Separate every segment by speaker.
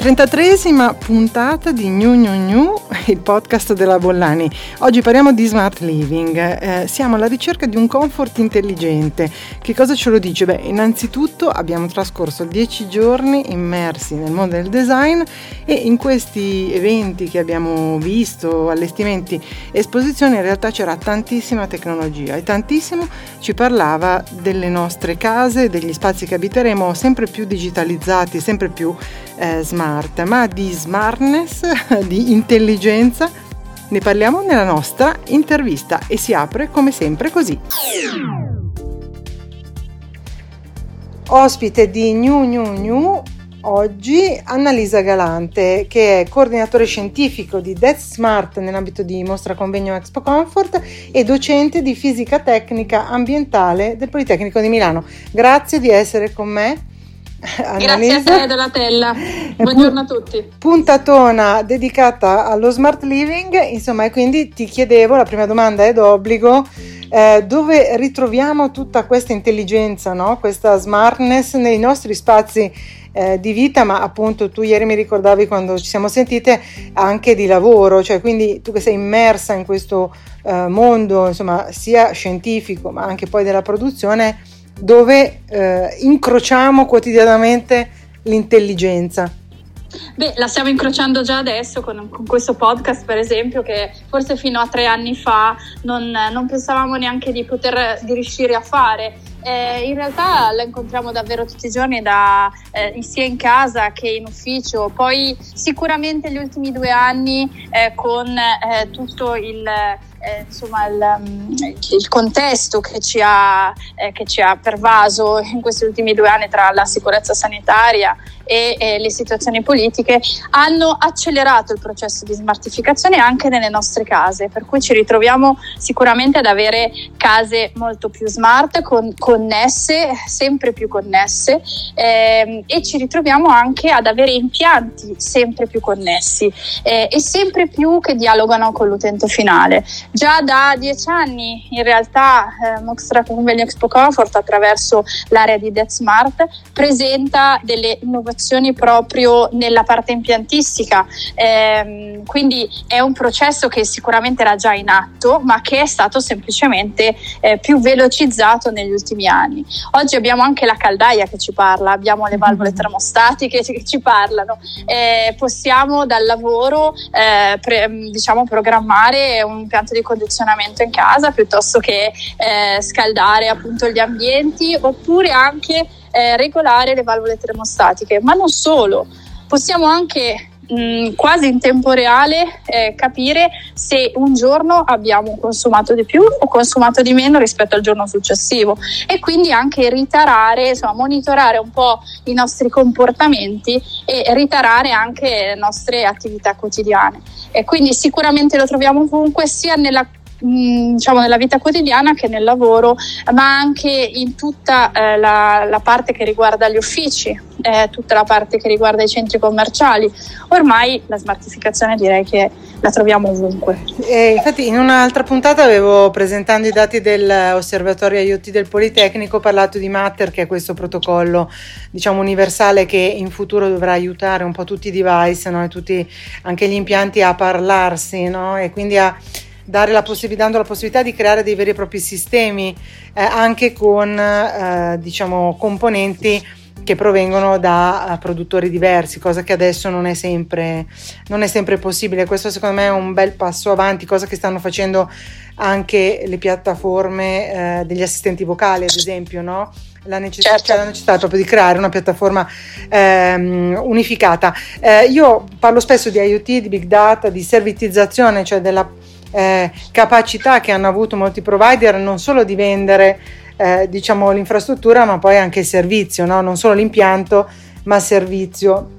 Speaker 1: 33esima puntata di New New New, il podcast della Bollani. Oggi parliamo di smart living. Eh, siamo alla ricerca di un comfort intelligente. Che cosa ce lo dice? Beh, innanzitutto abbiamo trascorso dieci giorni immersi nel mondo del design e in questi eventi che abbiamo visto, allestimenti, esposizioni, in realtà c'era tantissima tecnologia e tantissimo ci parlava delle nostre case, degli spazi che abiteremo sempre più digitalizzati, sempre più eh, smart, ma di smartness, di intelligenza, ne parliamo nella nostra intervista e si apre come sempre così. Ospite di New New New oggi Annalisa Galante, che è coordinatore scientifico di Death Smart nell'ambito di Mostra Convegno Expo Comfort e docente di fisica tecnica ambientale del Politecnico di Milano. Grazie di essere con me.
Speaker 2: Grazie a te Donatella, buongiorno a tutti.
Speaker 1: Puntatona dedicata allo smart living, insomma, e quindi ti chiedevo, la prima domanda è d'obbligo, eh, dove ritroviamo tutta questa intelligenza, no? questa smartness nei nostri spazi eh, di vita, ma appunto tu ieri mi ricordavi quando ci siamo sentite anche di lavoro, cioè quindi tu che sei immersa in questo eh, mondo, insomma, sia scientifico ma anche poi della produzione, dove eh, incrociamo quotidianamente l'intelligenza.
Speaker 2: Beh, la stiamo incrociando già adesso con, con, questo podcast, per esempio, che forse fino a tre anni fa non, non pensavamo neanche di poter di riuscire a fare. Eh, in realtà la incontriamo davvero tutti i giorni, da, eh, sia in casa che in ufficio. Poi sicuramente gli ultimi due anni eh, con eh, tutto il eh, insomma, il, mm, il, contesto che ci, ha, eh, che ci, ha, pervaso in questi ultimi due anni tra la sicurezza sanitaria e, e le situazioni politiche hanno accelerato il processo di smartificazione anche nelle nostre case, per cui ci ritroviamo sicuramente ad avere case molto più smart, con, connesse, sempre più connesse ehm, e ci ritroviamo anche ad avere impianti sempre più connessi eh, e sempre più che dialogano con l'utente finale. Già da dieci anni in realtà eh, Moxtra Convegno Expo Comfort attraverso l'area di Death Smart presenta delle innovazioni proprio nella parte impiantistica, eh, quindi è un processo che sicuramente era già in atto ma che è stato semplicemente eh, più velocizzato negli ultimi anni. Oggi abbiamo anche la caldaia che ci parla, abbiamo le valvole termostatiche che ci parlano, eh, possiamo dal lavoro eh, pre, diciamo, programmare un impianto di di condizionamento in casa piuttosto che eh, scaldare appunto gli ambienti oppure anche eh, regolare le valvole termostatiche. Ma non solo, possiamo anche mh, quasi in tempo reale eh, capire se un giorno abbiamo consumato di più o consumato di meno rispetto al giorno successivo e quindi anche ritarare, insomma, monitorare un po' i nostri comportamenti e ritarare anche le nostre attività quotidiane. E quindi sicuramente lo troviamo ovunque, sia nella Diciamo nella vita quotidiana che nel lavoro, ma anche in tutta eh, la, la, parte che riguarda gli uffici, eh, tutta la parte che riguarda i centri commerciali. Ormai la smartificazione direi che la troviamo ovunque.
Speaker 1: E infatti in un'altra puntata avevo presentando i dati dell'osservatorio IoT del Politecnico parlato di Matter che è questo protocollo diciamo universale che in futuro dovrà aiutare un po' tutti i device no? e tutti anche gli impianti a parlarsi no? e quindi a la dando la possibilità di creare dei veri e propri sistemi eh, anche con eh, diciamo, componenti che provengono da uh, produttori diversi, cosa che adesso non è, sempre, non è sempre possibile. Questo secondo me è un bel passo avanti, cosa che stanno facendo anche le piattaforme eh, degli assistenti vocali, ad esempio, no? La necessità, certo. la necessità, proprio di creare una piattaforma ehm, unificata. Eh, io parlo spesso di IoT, di big data, di servitizzazione, cioè della eh, capacità che hanno avuto molti provider non solo di vendere eh, diciamo, l'infrastruttura ma poi anche il servizio, no? non solo l'impianto ma il servizio.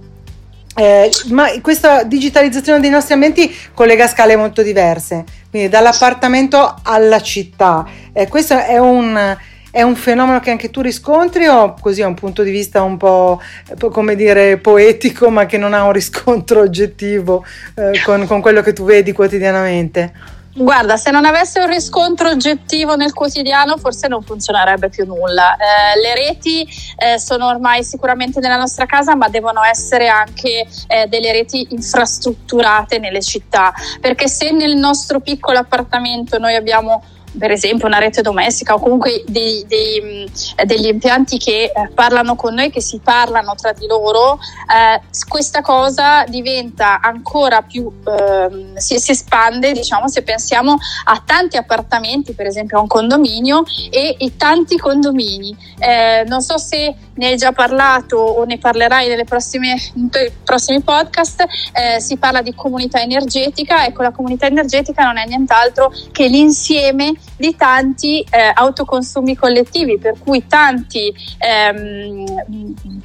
Speaker 1: Eh, ma questa digitalizzazione dei nostri ambienti collega scale molto diverse, quindi dall'appartamento alla città. Eh, questo è un, è un fenomeno che anche tu riscontri o così è un punto di vista un po' come dire poetico ma che non ha un riscontro oggettivo eh, con, con quello che tu vedi quotidianamente?
Speaker 2: Guarda, se non avesse un riscontro oggettivo nel quotidiano, forse non funzionerebbe più nulla. Eh, le reti eh, sono ormai sicuramente nella nostra casa, ma devono essere anche eh, delle reti infrastrutturate nelle città, perché se nel nostro piccolo appartamento noi abbiamo per esempio una rete domestica o comunque dei, dei, degli impianti che eh, parlano con noi, che si parlano tra di loro, eh, questa cosa diventa ancora più, eh, si, si, espande diciamo se pensiamo a tanti appartamenti, per esempio a un condominio e, e tanti condomini. Eh, non so se ne hai già parlato o ne parlerai nelle prossime, nei prossimi podcast, eh, si parla di comunità energetica, ecco la comunità energetica non è nient'altro che l'insieme di tanti eh, autoconsumi collettivi, per cui tanti ehm,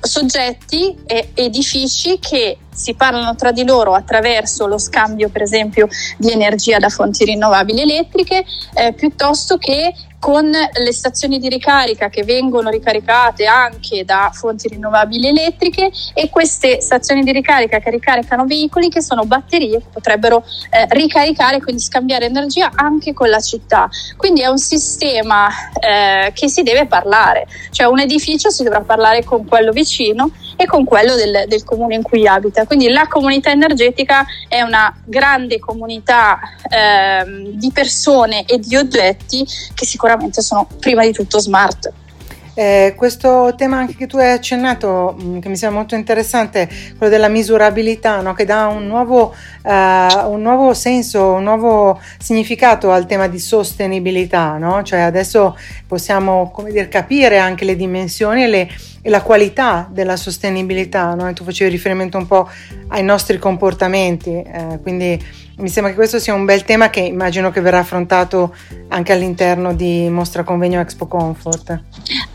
Speaker 2: soggetti e edifici che si parlano tra di loro attraverso lo scambio, per esempio, di energia da fonti rinnovabili elettriche, eh, piuttosto che con le stazioni di ricarica che vengono ricaricate anche da fonti rinnovabili elettriche e queste stazioni di ricarica che ricaricano veicoli che sono batterie che potrebbero eh, ricaricare, quindi scambiare energia anche con la città. Quindi è un sistema eh, che si deve parlare, cioè un edificio si dovrà parlare con quello vicino e con quello del, del comune in cui abita. Quindi la comunità energetica è una grande comunità eh, di persone e di oggetti che sicuramente sono prima di tutto smart.
Speaker 1: Eh, questo tema anche che tu hai accennato, mm, che mi sembra molto interessante, quello della misurabilità, no? che dà un nuovo, uh, un nuovo, senso, un nuovo significato al tema di sostenibilità. No? Cioè adesso possiamo dire, capire anche le dimensioni e, le, e la qualità della sostenibilità. No? tu facevi riferimento un po' ai nostri comportamenti, eh, quindi mi sembra che questo sia un bel tema che immagino che verrà affrontato anche all'interno di Mostra Convegno Expo Comfort.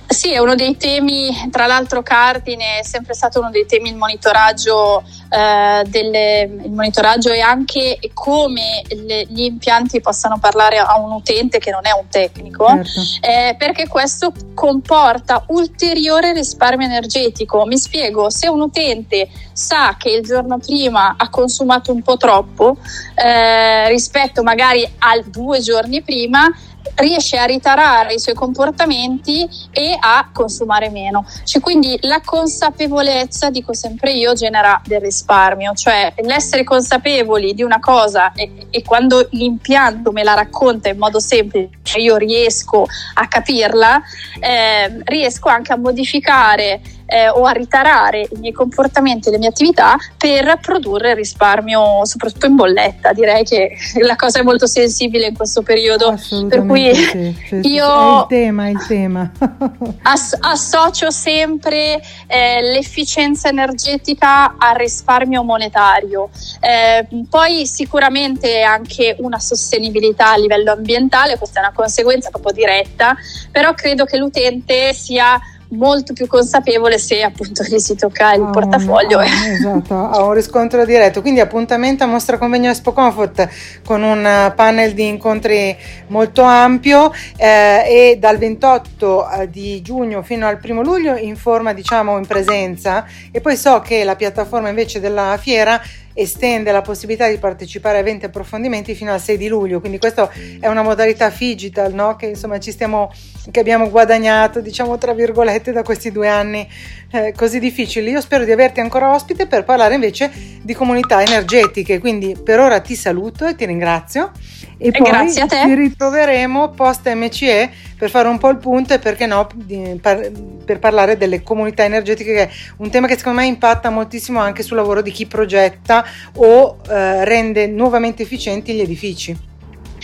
Speaker 2: Sì, è uno dei temi, tra l'altro cardine, è sempre stato uno dei temi il monitoraggio, eh, delle, il monitoraggio e anche come le, gli impianti possano parlare a un utente che non è un tecnico, certo. eh, perché questo comporta ulteriore risparmio energetico. Mi spiego, se un utente sa che il giorno prima ha consumato un po' troppo eh, rispetto magari a due giorni prima, riesce a ritarare i suoi comportamenti e a consumare meno. Cioè, quindi la consapevolezza, dico sempre io, genera del risparmio, cioè l'essere consapevoli di una cosa e, e quando l'impianto me la racconta in modo semplice, io riesco a capirla, eh, riesco anche a modificare eh, o a ritarare i miei comportamenti e le mie attività per produrre risparmio, soprattutto in bolletta. Direi che la cosa è molto sensibile in questo periodo. Per cui sì, sì, io
Speaker 1: è il tema, è il tema.
Speaker 2: ass- associo sempre eh, l'efficienza energetica al risparmio monetario. Eh, poi sicuramente anche una sostenibilità a livello ambientale, questa è una conseguenza proprio diretta, però credo che l'utente sia molto più consapevole se appunto gli si tocca il oh, portafoglio.
Speaker 1: No, esatto, ha un riscontro diretto. Quindi appuntamento a Mostra Convegno Expo Comfort con un panel di incontri molto ampio eh, e dal 28 eh, di giugno fino al primo luglio in forma diciamo in presenza e poi so che la piattaforma invece della fiera estende la possibilità di partecipare a eventi approfondimenti fino al 6 di luglio, quindi questa è una modalità digital no? che insomma stiamo, che abbiamo guadagnato diciamo tra virgolette da questi due anni eh, così difficili. Io spero di averti ancora ospite per parlare invece di comunità energetiche, quindi per ora ti saluto e ti ringrazio e, e poi ci ritroveremo post MCE per fare un po' il punto e perché no di, per, per parlare delle comunità energetiche che è un tema che secondo me impatta moltissimo anche sul lavoro di chi progetta o eh, rende nuovamente efficienti gli edifici.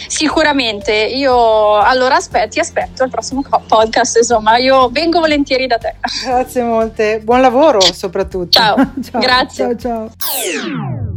Speaker 2: Sicuramente, io allora aspetti, ti aspetto al prossimo podcast, insomma, io vengo volentieri da te.
Speaker 1: Grazie molte, buon lavoro soprattutto.
Speaker 2: Ciao, ciao grazie.
Speaker 1: Ciao, ciao.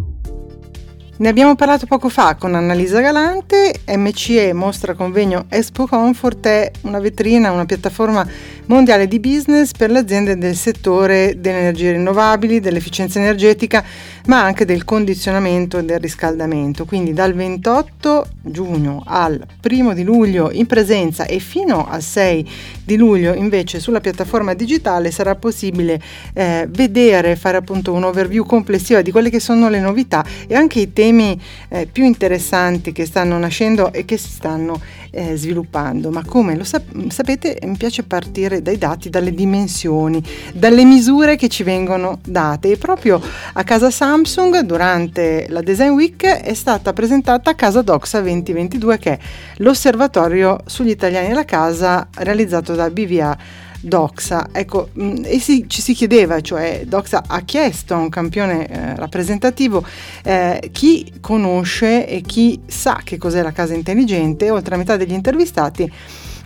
Speaker 1: Ne abbiamo parlato poco fa con Annalisa Galante, MCE Mostra Convegno Expo Comfort è una vetrina, una piattaforma mondiale di business per le aziende del settore delle energie rinnovabili, dell'efficienza energetica, ma anche del condizionamento e del riscaldamento. Quindi dal 28 giugno al 1 di luglio in presenza e fino al 6 di luglio invece sulla piattaforma digitale sarà possibile eh, vedere, fare appunto un overview complessiva di quelle che sono le novità e anche i temi temi eh, più interessanti che stanno nascendo e che si stanno eh, sviluppando. Ma come lo sap- sapete, mi piace partire dai dati, dalle dimensioni, dalle misure che ci vengono date. E proprio a casa Samsung, durante la Design Week, è stata presentata Casa Doxa 2022, che è l'osservatorio sugli italiani e la casa realizzato da BVA Doxa. Ecco, mm, e si, ci si chiedeva, cioè Doxa ha chiesto a un campione eh, rappresentativo eh, chi conosce e chi sa che cos'è la casa intelligente, oltre a metà degli intervistati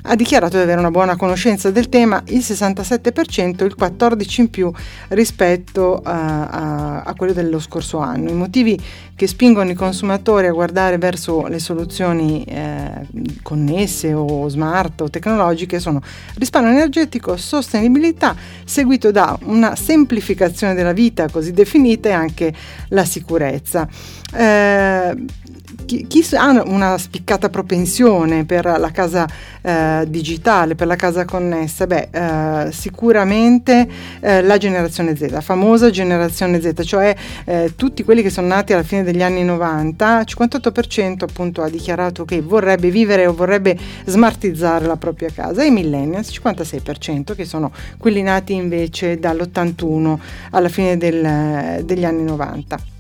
Speaker 1: ha dichiarato di avere una buona conoscenza del tema, il 67%, il 14% in più rispetto a, a, a, quello dello scorso anno. I motivi che spingono i consumatori a guardare verso le soluzioni eh, connesse o smart o tecnologiche sono risparmio energetico, sostenibilità, seguito da una semplificazione della vita così definita e anche la sicurezza. Eh, chi, chi, ha una spiccata propensione per la casa eh, digitale, per la casa connessa? Beh, eh, sicuramente eh, la generazione Z, la famosa generazione Z, cioè eh, tutti quelli che sono nati alla fine degli anni 90, il 58% appunto ha dichiarato che vorrebbe vivere o vorrebbe smartizzare la propria casa e i millennials, 56% che sono quelli nati invece dall'81 alla fine del, degli anni 90.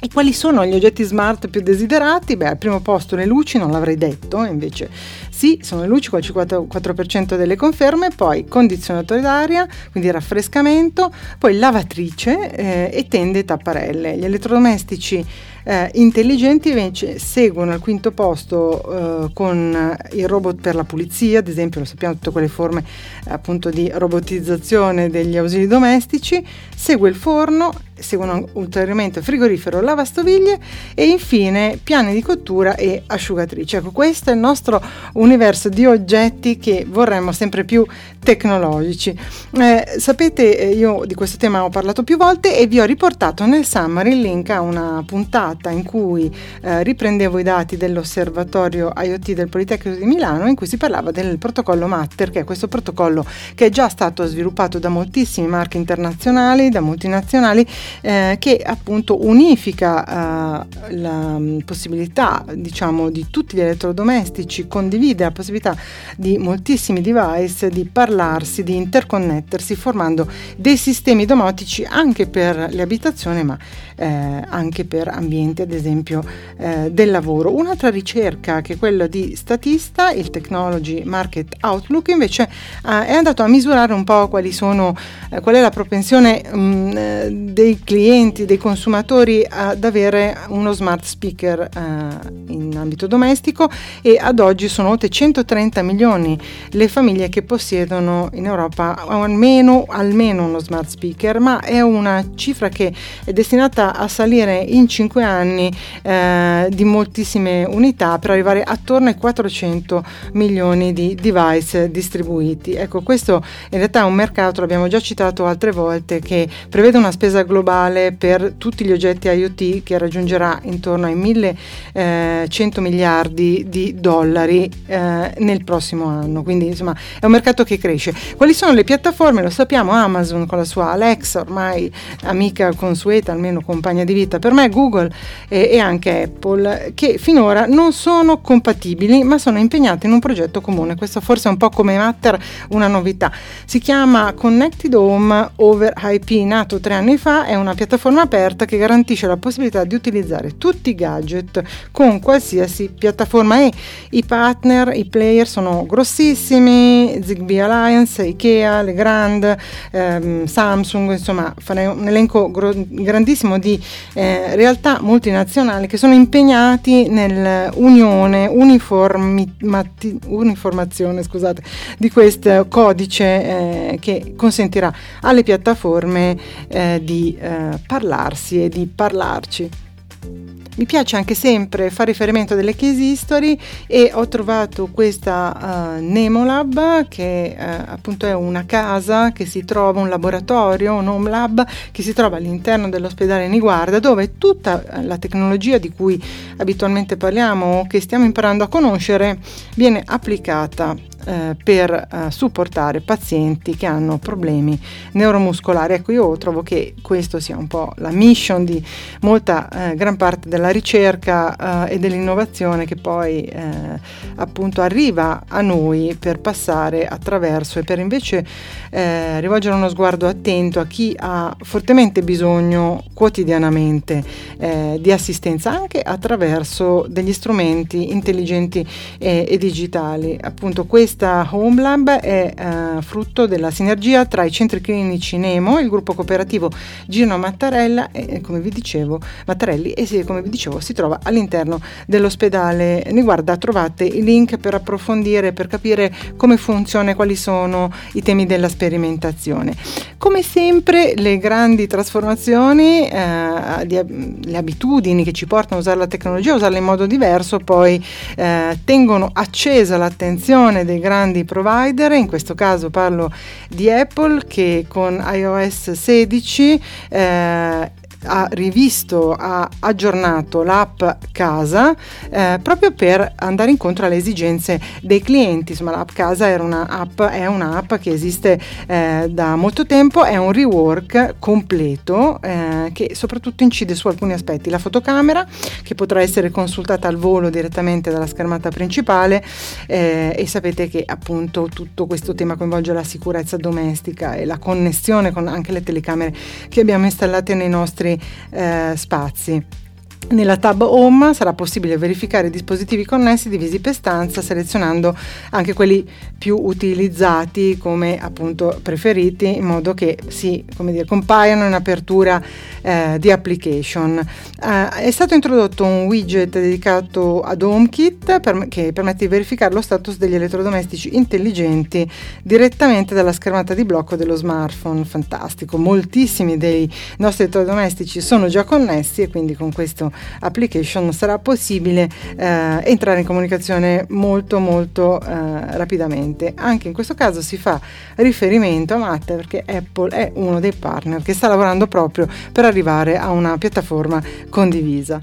Speaker 1: E quali sono gli oggetti smart più desiderati? Beh, al primo posto le luci, non l'avrei detto, invece sì, sono le luci con il 54% delle conferme, poi condizionatore d'aria, quindi raffrescamento, poi lavatrice eh, e tende e tapparelle. Gli elettrodomestici eh, intelligenti invece seguono al quinto posto eh, con il robot per la pulizia, ad esempio lo sappiamo tutte quelle forme appunto di robotizzazione degli ausili domestici, segue il forno, seguono ulteriormente frigorifero, lavastoviglie e infine piani di cottura e asciugatrice. Ecco, questo è il nostro universo di oggetti che vorremmo sempre più tecnologici. Eh, sapete, eh, io di questo tema ho parlato più volte e vi ho riportato nel summary il link a una puntata in cui eh, riprendevo i dati dell'osservatorio IoT del Politecnico di Milano in cui si parlava del protocollo Matter, che è questo protocollo che è già stato sviluppato da moltissimi marchi internazionali, da multinazionali, eh, che appunto unifica eh, la mm, possibilità, diciamo, di tutti gli elettrodomestici, condivide la possibilità di moltissimi device di parlarsi, di interconnettersi, formando dei sistemi domotici anche per le abitazioni, ma eh, anche per ambienti, ad esempio, eh, del lavoro. Un'altra ricerca che è quella di Statista, il Technology Market Outlook, invece eh, è andato a misurare un po' quali sono, eh, qual è la propensione mh, mm, eh, clienti, dei consumatori ad avere uno smart speaker eh, in ambito domestico e ad oggi sono oltre 130 milioni le famiglie che possiedono in Europa almeno, almeno uno smart speaker, ma è una cifra che è destinata a salire in 5 anni eh, di moltissime unità per arrivare attorno ai 400 milioni di device distribuiti. Ecco, questo in realtà è un mercato, l'abbiamo già citato altre volte, che prevede una spesa globale per tutti gli oggetti IoT che raggiungerà intorno ai 1100 miliardi di dollari eh, nel prossimo anno. Quindi insomma è un mercato che cresce. Quali sono le piattaforme? Lo sappiamo, Amazon con la sua Alexa, ormai amica consueta, almeno compagna di vita per me, Google e, e anche Apple, che finora non sono compatibili ma sono impegnate in un progetto comune. Questo forse è un po' come Matter una novità. Si chiama Connected Home over IP, nato tre anni fa, è una piattaforma aperta che garantisce la possibilità di utilizzare tutti i gadget con qualsiasi piattaforma. E i partner, i player sono grossissimi, Zigbee Alliance, Ikea, Legrand, ehm, Samsung, insomma farei un elenco gro- grandissimo di eh, realtà multinazionali che sono impegnati nell'unione, uniformazione scusate, di questo codice eh, che consentirà alle piattaforme eh, di eh, parlarsi e di parlarci. Mi piace anche sempre fare riferimento delle case history e ho trovato questa uh, Nemolab che uh, appunto è una casa che si trova, un laboratorio, un home lab che si trova all'interno dell'ospedale Niguarda dove tutta la tecnologia di cui abitualmente parliamo, che stiamo imparando a conoscere, viene applicata eh, per eh, supportare pazienti che hanno problemi neuromuscolari. Ecco, io trovo che questo sia un po' la mission di molta eh, gran parte della ricerca eh, e dell'innovazione che poi eh, appunto arriva a noi per passare attraverso e per invece rivolgere uno sguardo attento a chi ha fortemente bisogno quotidianamente di assistenza anche attraverso degli strumenti intelligenti e, e digitali. Appunto questa Home Lab è eh, frutto della sinergia tra i centri clinici Nemo, il gruppo cooperativo Gino Mattarella e come vi dicevo Mattarelli e come vi dicevo si trova all'interno dell'ospedale. Niguarda trovate i link per approfondire per capire come funziona e quali sono i temi della sperimentazione. Come sempre le grandi trasformazioni eh, le abitudini che ci portano a usare la tecnologia a usarla in modo diverso poi eh, tengono accesa l'attenzione dei grandi provider in questo caso parlo di Apple che con iOS 16 eh, ha rivisto, ha aggiornato l'app Casa eh, proprio per andare incontro alle esigenze dei clienti. Insomma, l'app Casa una app, è un'app che esiste eh, da molto tempo, è un rework completo eh, che soprattutto incide su alcuni aspetti. La fotocamera che potrà essere consultata al volo direttamente dalla schermata principale eh, e sapete che appunto tutto questo tema coinvolge la sicurezza domestica e la connessione con anche le telecamere che abbiamo installate nei nostri nostri eh, spazi. Nella tab Home sarà possibile verificare i dispositivi connessi divisi per stanza selezionando anche quelli più utilizzati come appunto preferiti in modo che si dire, compaiano in apertura eh, di application. Eh, è stato introdotto un widget dedicato ad HomeKit per, che permette di verificare lo status degli elettrodomestici intelligenti direttamente dalla schermata di blocco dello smartphone. Fantastico, moltissimi dei nostri elettrodomestici sono già connessi e quindi con questo application sarà possibile eh, entrare in comunicazione molto molto eh, rapidamente. Anche in questo caso si fa riferimento a Matte perché Apple è uno dei partner che sta lavorando proprio per arrivare a una piattaforma condivisa.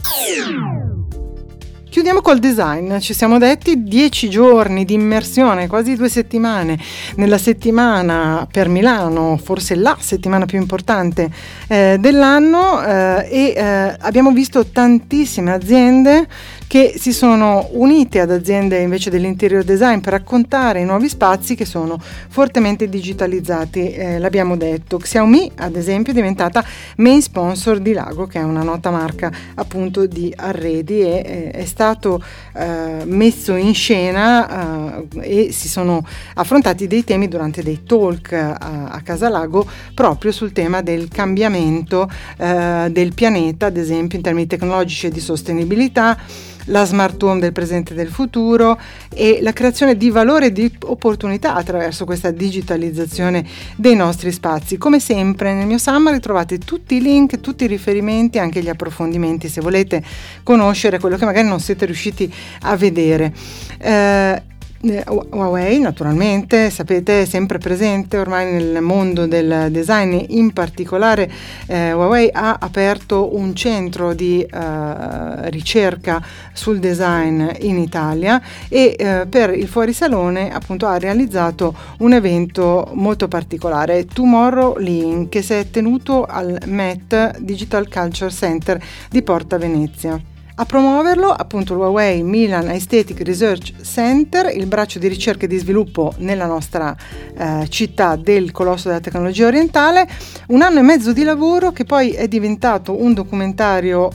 Speaker 1: Chiudiamo col design, ci siamo detti 10 giorni di immersione, quasi due settimane, nella settimana per Milano, forse la settimana più importante eh, dell'anno eh, e eh, abbiamo visto tantissime aziende che si sono unite ad aziende invece dell'interior design per raccontare i nuovi spazi che sono fortemente digitalizzati, eh, l'abbiamo detto. Xiaomi ad esempio è diventata main sponsor di Lago che è una nota marca appunto di arredi e eh, è stato eh, messo in scena eh, e si sono affrontati dei temi durante dei talk a, a Casa Lago proprio sul tema del cambiamento eh, del pianeta ad esempio in termini tecnologici e di sostenibilità la smart home del presente e del futuro e la creazione di valore e di opportunità attraverso questa digitalizzazione dei nostri spazi. Come sempre nel mio summary trovate tutti i link, tutti i riferimenti, anche gli approfondimenti se volete conoscere quello che magari non siete riusciti a vedere. Eh, Huawei naturalmente, sapete, è sempre presente ormai nel mondo del design, in particolare eh, Huawei ha aperto un centro di eh, ricerca sul design in Italia e eh, per il fuorisalone appunto ha realizzato un evento molto particolare, Tomorrow Link, che si è tenuto al MET Digital Culture Center di Porta Venezia. A promuoverlo appunto il Huawei Milan Aesthetic Research Center, il braccio di ricerca e di sviluppo nella nostra eh, città del colosso della tecnologia orientale, un anno e mezzo di lavoro che poi è diventato un documentario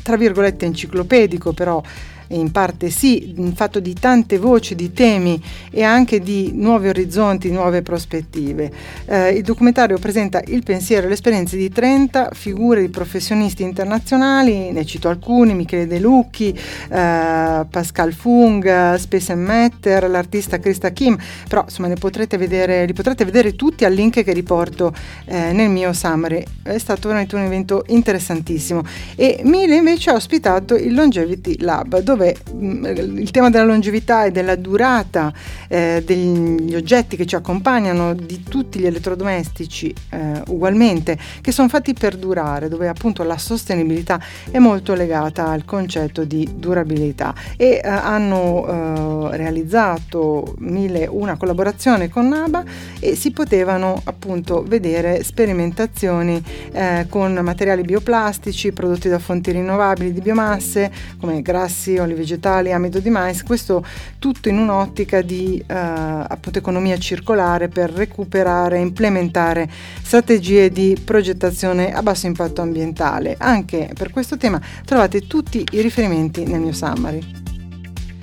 Speaker 1: tra virgolette enciclopedico però in parte sì, fatto di tante voci, di temi e anche di nuovi orizzonti, nuove prospettive. Eh, il documentario presenta il pensiero e le esperienze di 30 figure di professionisti internazionali, ne cito alcuni, Michele De Lucchi, eh, Pascal Fung, Space Matter, l'artista Krista Kim, però insomma ne potrete vedere, li potrete vedere tutti al link che riporto eh, nel mio summary. È stato veramente un evento interessantissimo e Mille invece ha ospitato il Longevity Lab dove dove mh, mm, il tema della longevità e della durata eh, degli oggetti che ci accompagnano, di tutti gli elettrodomestici eh, ugualmente, che sono fatti per durare, dove appunto la sostenibilità è molto legata al concetto di durabilità. E eh, hanno eh, realizzato mille, una collaborazione con NABA e si potevano appunto vedere sperimentazioni eh, con materiali bioplastici prodotti da fonti rinnovabili di biomasse come grassi, oli vegetali, amido di mais, questo tutto in un'ottica di eh, economia circolare per recuperare e implementare strategie di progettazione a basso impatto ambientale. Anche per questo tema trovate tutti i riferimenti nel mio summary.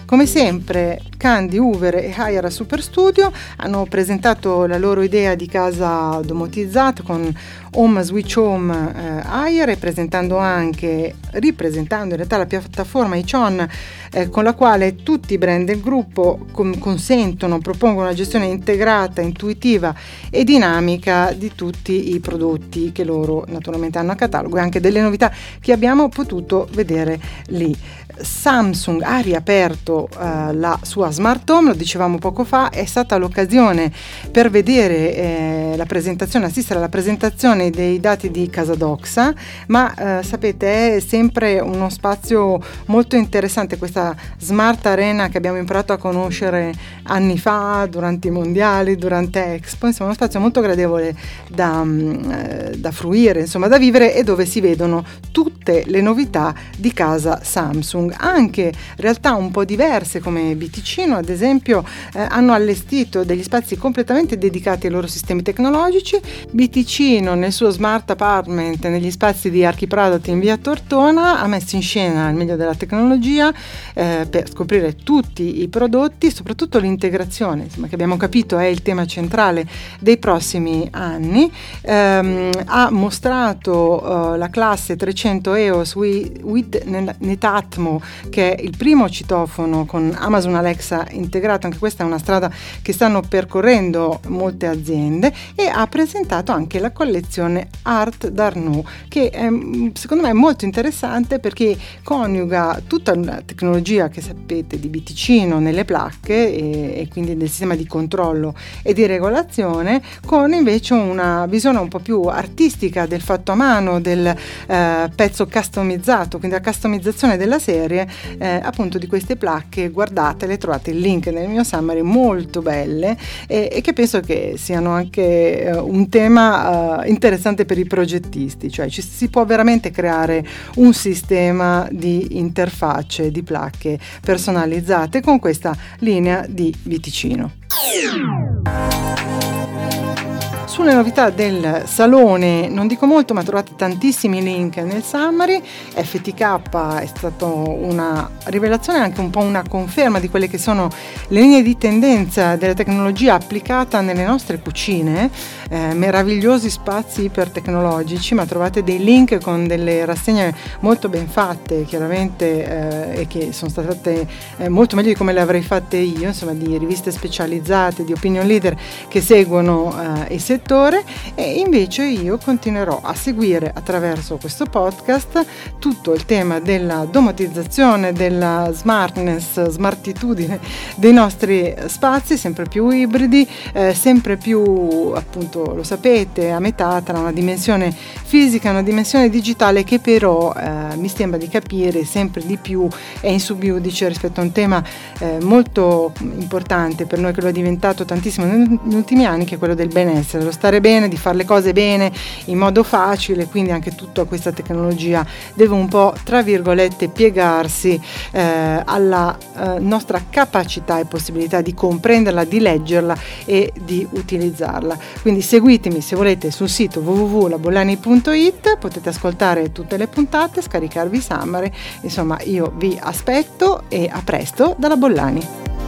Speaker 1: Come sempre, Candy, Hoover e Hire Super Studio hanno presentato la loro idea di casa domotizzata con Home Switch Home eh, Hire, presentando anche, ripresentando in realtà la piattaforma iChon eh, con la quale tutti i brand del gruppo com- consentono, propongono una gestione integrata, intuitiva e dinamica di tutti i prodotti che loro naturalmente hanno a catalogo e anche delle novità che abbiamo potuto vedere lì. Samsung ha riaperto uh, la sua smart home, lo dicevamo poco fa, è stata l'occasione per vedere eh, la presentazione, assistere alla presentazione dei dati di Casadoxa, ma eh, sapete è sempre uno spazio molto interessante questa smart arena che abbiamo imparato a conoscere anni fa durante i mondiali, durante Expo, insomma uno spazio molto gradevole da, mm, eh, da fruire, insomma da vivere e dove si vedono tutte le novità di casa Samsung. Samsung, anche realtà un po' diverse come Biticino ad esempio eh, hanno allestito degli spazi completamente dedicati ai loro sistemi tecnologici. Biticino nel suo smart apartment negli spazi di Archipradat in via Tortona ha messo in scena il meglio della tecnologia eh, per scoprire tutti i prodotti, soprattutto l'integrazione, insomma, che abbiamo capito è il tema centrale dei prossimi anni. Um, ha mostrato uh, la classe 300 EOS with, with Netatmo che è il primo citofono con Amazon Alexa integrato, anche questa è una strada che stanno percorrendo molte aziende, e ha presentato anche la collezione Art d'Arnaud, che è, secondo me è molto interessante perché coniuga tutta la tecnologia che sapete di Biticino nelle placche e, e quindi del sistema di controllo e di regolazione con invece una visione un po' più artistica del fatto a mano, del eh, pezzo customizzato, quindi la customizzazione della serie serie eh, appunto di queste placche, guardatele, trovate il link nel mio summary, molto belle e, e che penso che siano anche eh, un tema eh, interessante per i progettisti, cioè ci si può veramente creare un sistema di interfacce di placche personalizzate con questa linea di Viticino. Sulle novità del salone non dico molto, ma trovate tantissimi link nel summary. FTK è stata una rivelazione, anche un po' una conferma di quelle che sono le linee di tendenza della tecnologia applicata nelle nostre cucine. Eh, meravigliosi spazi ipertecnologici, ma trovate dei link con delle rassegne molto ben fatte, chiaramente, eh, e che sono state eh, molto meglio di come le avrei fatte io, insomma, di riviste specializzate, di opinion leader che seguono eh, i settori settore e invece io continuerò a seguire attraverso questo podcast tutto il tema della domatizzazione, della smartness, smartitudine dei nostri spazi, sempre più ibridi, eh, sempre più appunto lo sapete a metà tra una dimensione fisica e una dimensione digitale che però eh, mi sembra di capire sempre di più è in subiudice rispetto a un tema eh, molto importante per noi che lo è diventato tantissimo negli ultimi anni che è quello del benessere, lo stare bene, di fare le cose bene in modo facile, quindi anche tutta questa tecnologia deve un po' tra virgolette piegarsi eh, alla eh, nostra capacità e possibilità di comprenderla, di leggerla e di utilizzarla. Quindi seguitemi se volete sul sito www.labollani.it, potete ascoltare tutte le puntate, scaricarvi i summary, insomma io vi aspetto e a presto dalla Bollani.